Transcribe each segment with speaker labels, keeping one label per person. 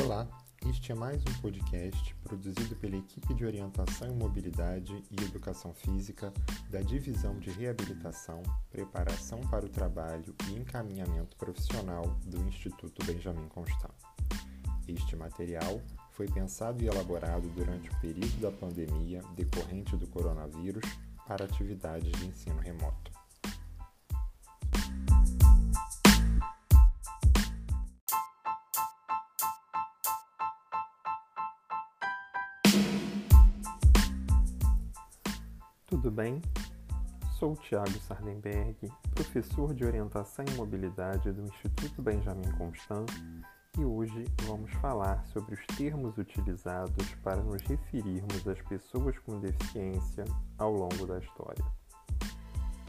Speaker 1: Olá, este é mais um podcast produzido pela equipe de Orientação em Mobilidade e Educação Física da Divisão de Reabilitação, Preparação para o Trabalho e Encaminhamento Profissional do Instituto Benjamin Constant. Este material foi pensado e elaborado durante o período da pandemia decorrente do coronavírus para atividades de ensino remoto.
Speaker 2: Tudo bem? Sou Tiago Sardenberg, professor de Orientação e Mobilidade do Instituto Benjamin Constant e hoje vamos falar sobre os termos utilizados para nos referirmos às pessoas com deficiência ao longo da história.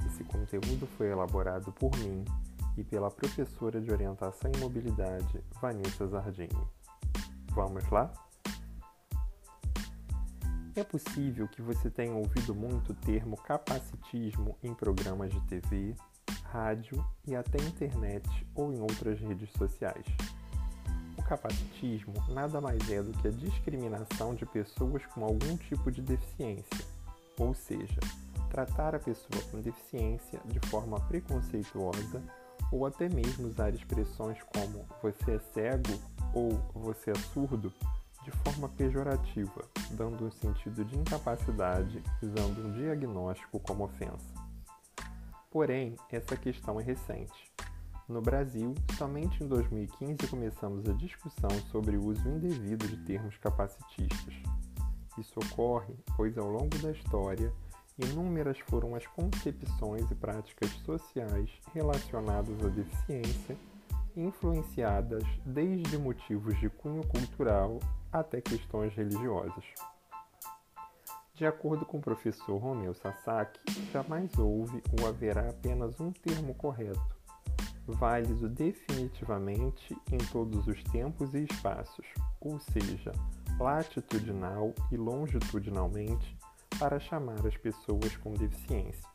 Speaker 2: Esse conteúdo foi elaborado por mim e pela professora de Orientação e Mobilidade, Vanessa Zardini. Vamos lá? É possível que você tenha ouvido muito o termo capacitismo em programas de TV, rádio e até internet ou em outras redes sociais. O capacitismo nada mais é do que a discriminação de pessoas com algum tipo de deficiência, ou seja, tratar a pessoa com deficiência de forma preconceituosa ou até mesmo usar expressões como você é cego ou você é surdo de forma pejorativa, dando um sentido de incapacidade, usando um diagnóstico como ofensa. Porém, essa questão é recente. No Brasil, somente em 2015 começamos a discussão sobre o uso indevido de termos capacitistas. Isso ocorre pois, ao longo da história, inúmeras foram as concepções e práticas sociais relacionadas à deficiência, influenciadas desde motivos de cunho cultural até questões religiosas. De acordo com o professor Romeu Sasaki, jamais houve ou haverá apenas um termo correto, válido definitivamente em todos os tempos e espaços, ou seja, latitudinal e longitudinalmente, para chamar as pessoas com deficiência.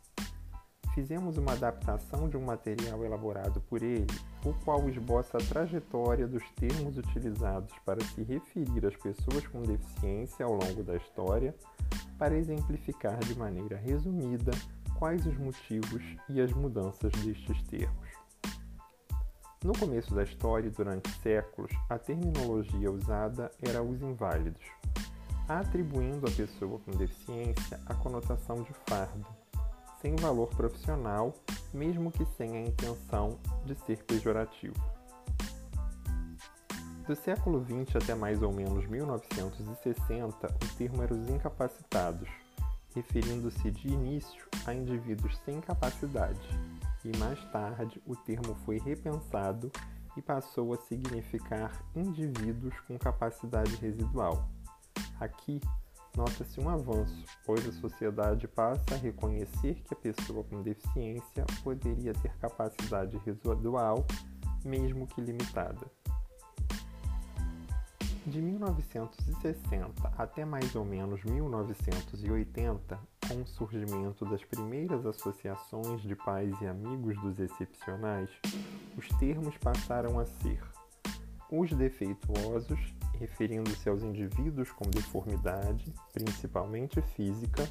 Speaker 2: Fizemos uma adaptação de um material elaborado por ele, o qual esboça a trajetória dos termos utilizados para se referir às pessoas com deficiência ao longo da história, para exemplificar de maneira resumida quais os motivos e as mudanças destes termos. No começo da história e durante séculos, a terminologia usada era os inválidos, atribuindo à pessoa com deficiência a conotação de fardo, sem valor profissional, mesmo que sem a intenção de ser pejorativo. Do século XX até mais ou menos 1960, o termo era os incapacitados, referindo-se de início a indivíduos sem capacidade, e mais tarde o termo foi repensado e passou a significar indivíduos com capacidade residual. Aqui, nota-se um avanço, pois a sociedade passa a reconhecer que a pessoa com deficiência poderia ter capacidade residual, mesmo que limitada. De 1960 até mais ou menos 1980, com o surgimento das primeiras associações de pais e amigos dos excepcionais, os termos passaram a ser os defeituosos referindo-se aos indivíduos com deformidade, principalmente física,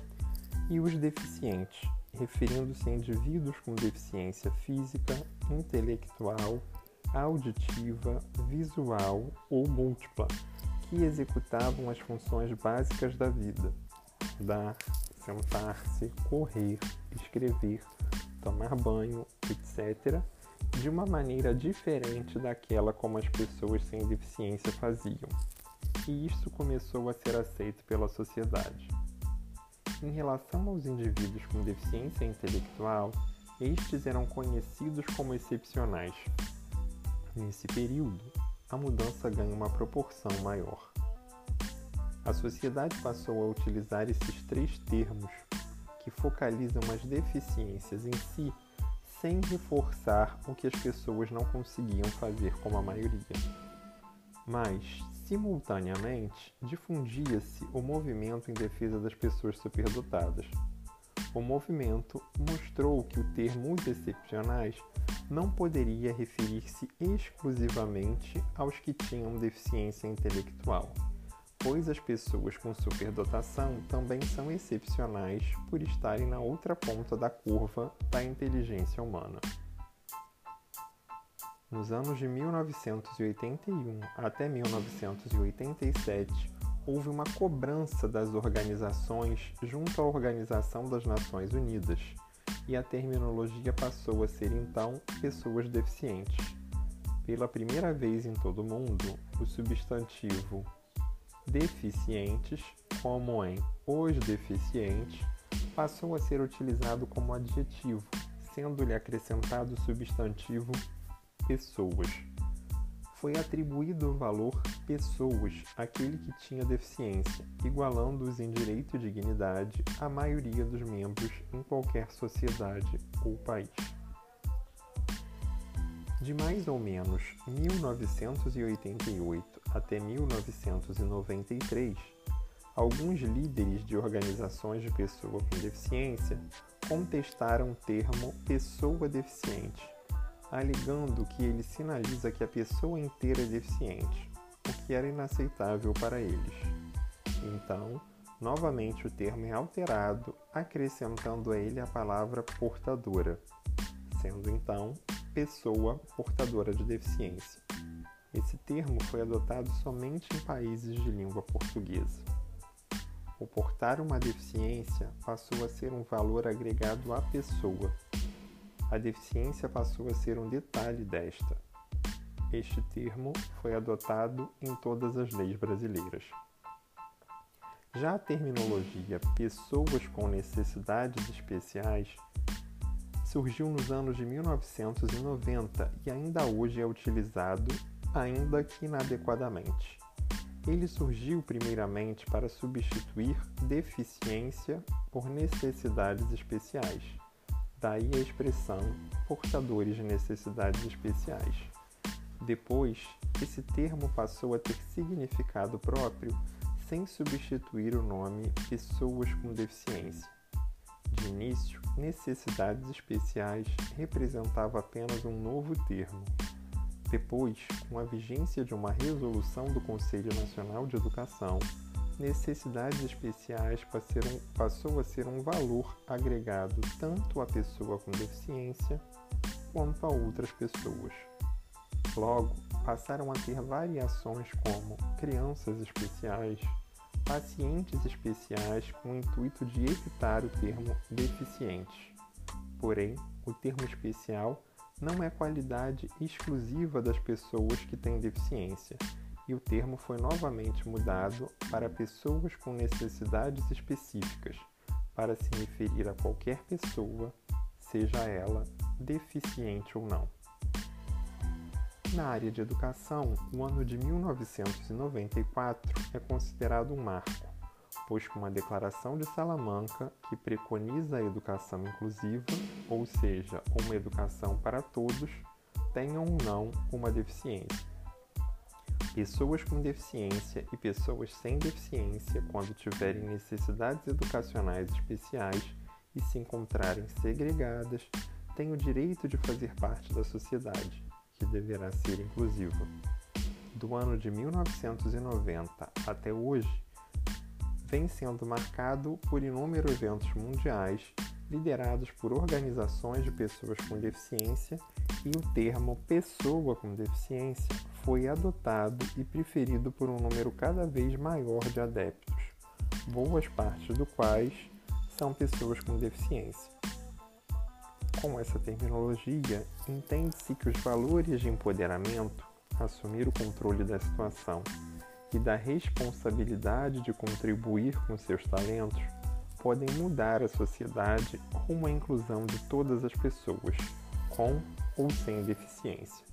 Speaker 2: e os deficientes, referindo-se a indivíduos com deficiência física, intelectual, auditiva, visual ou múltipla, que executavam as funções básicas da vida: dar, sentar-se, correr, escrever, tomar banho, etc de uma maneira diferente daquela como as pessoas sem deficiência faziam. E isso começou a ser aceito pela sociedade. Em relação aos indivíduos com deficiência intelectual, estes eram conhecidos como excepcionais. Nesse período, a mudança ganha uma proporção maior. A sociedade passou a utilizar esses três termos que focalizam as deficiências em si sem reforçar o que as pessoas não conseguiam fazer como a maioria. Mas, simultaneamente, difundia-se o movimento em defesa das pessoas superdotadas. O movimento mostrou que o termo os excepcionais não poderia referir-se exclusivamente aos que tinham deficiência intelectual, pois as pessoas com superdotação também são excepcionais por estarem na outra ponta da curva da inteligência humana. Nos anos de 1981 até 1987, houve uma cobrança das organizações junto à Organização das Nações Unidas e a terminologia passou a ser então pessoas deficientes. Pela primeira vez em todo o mundo, o substantivo deficientes, como em os deficientes, passou a ser utilizado como adjetivo, sendo-lhe acrescentado o substantivo pessoas. Foi atribuído o valor pessoas àquele que tinha deficiência, igualando-os em direito e dignidade à maioria dos membros em qualquer sociedade ou país. De mais ou menos 1988 até 1993, alguns líderes de organizações de pessoa com deficiência contestaram o termo pessoa deficiente alegando que ele sinaliza que a pessoa inteira é deficiente, o que era inaceitável para eles. Então, novamente o termo é alterado, acrescentando a ele a palavra portadora, sendo então pessoa portadora de deficiência. Esse termo foi adotado somente em países de língua portuguesa. O portar uma deficiência passou a ser um valor agregado à pessoa, a deficiência passou a ser um detalhe desta. Este termo foi adotado em todas as leis brasileiras. Já a terminologia pessoas com necessidades especiais surgiu nos anos de 1990 e ainda hoje é utilizado, ainda que inadequadamente. Ele surgiu primeiramente para substituir deficiência por necessidades especiais Daí a expressão portadores de necessidades especiais. Depois, esse termo passou a ter significado próprio sem substituir o nome pessoas com deficiência. De início, necessidades especiais representava apenas um novo termo. Depois, com a vigência de uma resolução do Conselho Nacional de Educação, necessidades especiais passou a ser um valor agregado tanto à pessoa com deficiência quanto a outras pessoas. Logo, passaram a ter variações como crianças especiais, pacientes especiais com o intuito de evitar o termo deficiente. Porém, o termo especial não é qualidade exclusiva das pessoas que têm deficiência e o termo foi novamente mudado para pessoas com necessidades específicas, para se referir a qualquer pessoa, seja ela deficiente ou não. Na área de educação, o ano de 1994 é considerado um marco, pois com a Declaração de Salamanca, que preconiza a educação inclusiva, ou seja, uma educação para todos, tenham ou não uma deficiência. Pessoas com deficiência e pessoas sem deficiência, quando tiverem necessidades educacionais especiais e se encontrarem segregadas, têm o direito de fazer parte da sociedade, que deverá ser inclusiva. Do ano de 1990 até hoje, vem sendo marcado por inúmeros eventos mundiais liderados por organizações de pessoas com deficiência e o termo pessoa com deficiência foi adotado e preferido por um número cada vez maior de adeptos, boas partes do quais são pessoas com deficiência. Com essa terminologia, entende-se que os valores de empoderamento, assumir o controle da situação e da responsabilidade de contribuir com seus talentos podem mudar a sociedade rumo à inclusão de todas as pessoas, com ou sem deficiência.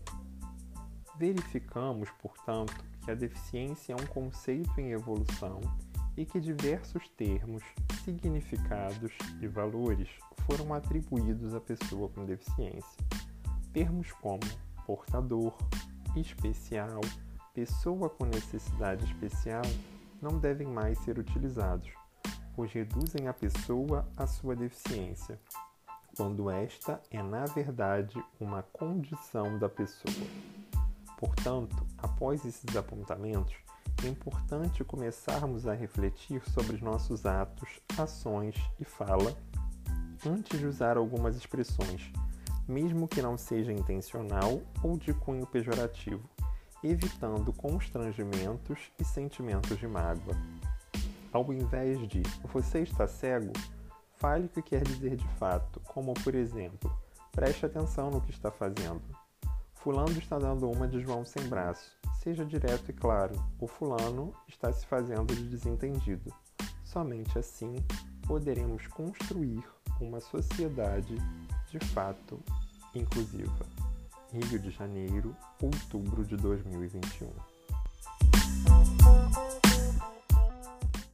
Speaker 2: Verificamos, portanto, que a deficiência é um conceito em evolução e que diversos termos, significados e valores foram atribuídos à pessoa com deficiência. Termos como portador, especial, pessoa com necessidade especial não devem mais ser utilizados, pois reduzem a pessoa à sua deficiência. quando esta é, na verdade, uma condição da pessoa. Portanto, após esses apontamentos, é importante começarmos a refletir sobre nossos atos, ações e fala antes de usar algumas expressões, mesmo que não seja intencional ou de cunho pejorativo, evitando constrangimentos e sentimentos de mágoa. Ao invés de você está cego, Fale o que quer dizer de fato, como por exemplo, preste atenção no que está fazendo. Fulano está dando uma de João sem braço. Seja direto e claro, o fulano está se fazendo de desentendido. Somente assim poderemos construir uma sociedade de fato inclusiva. Rio de Janeiro, outubro de 2021.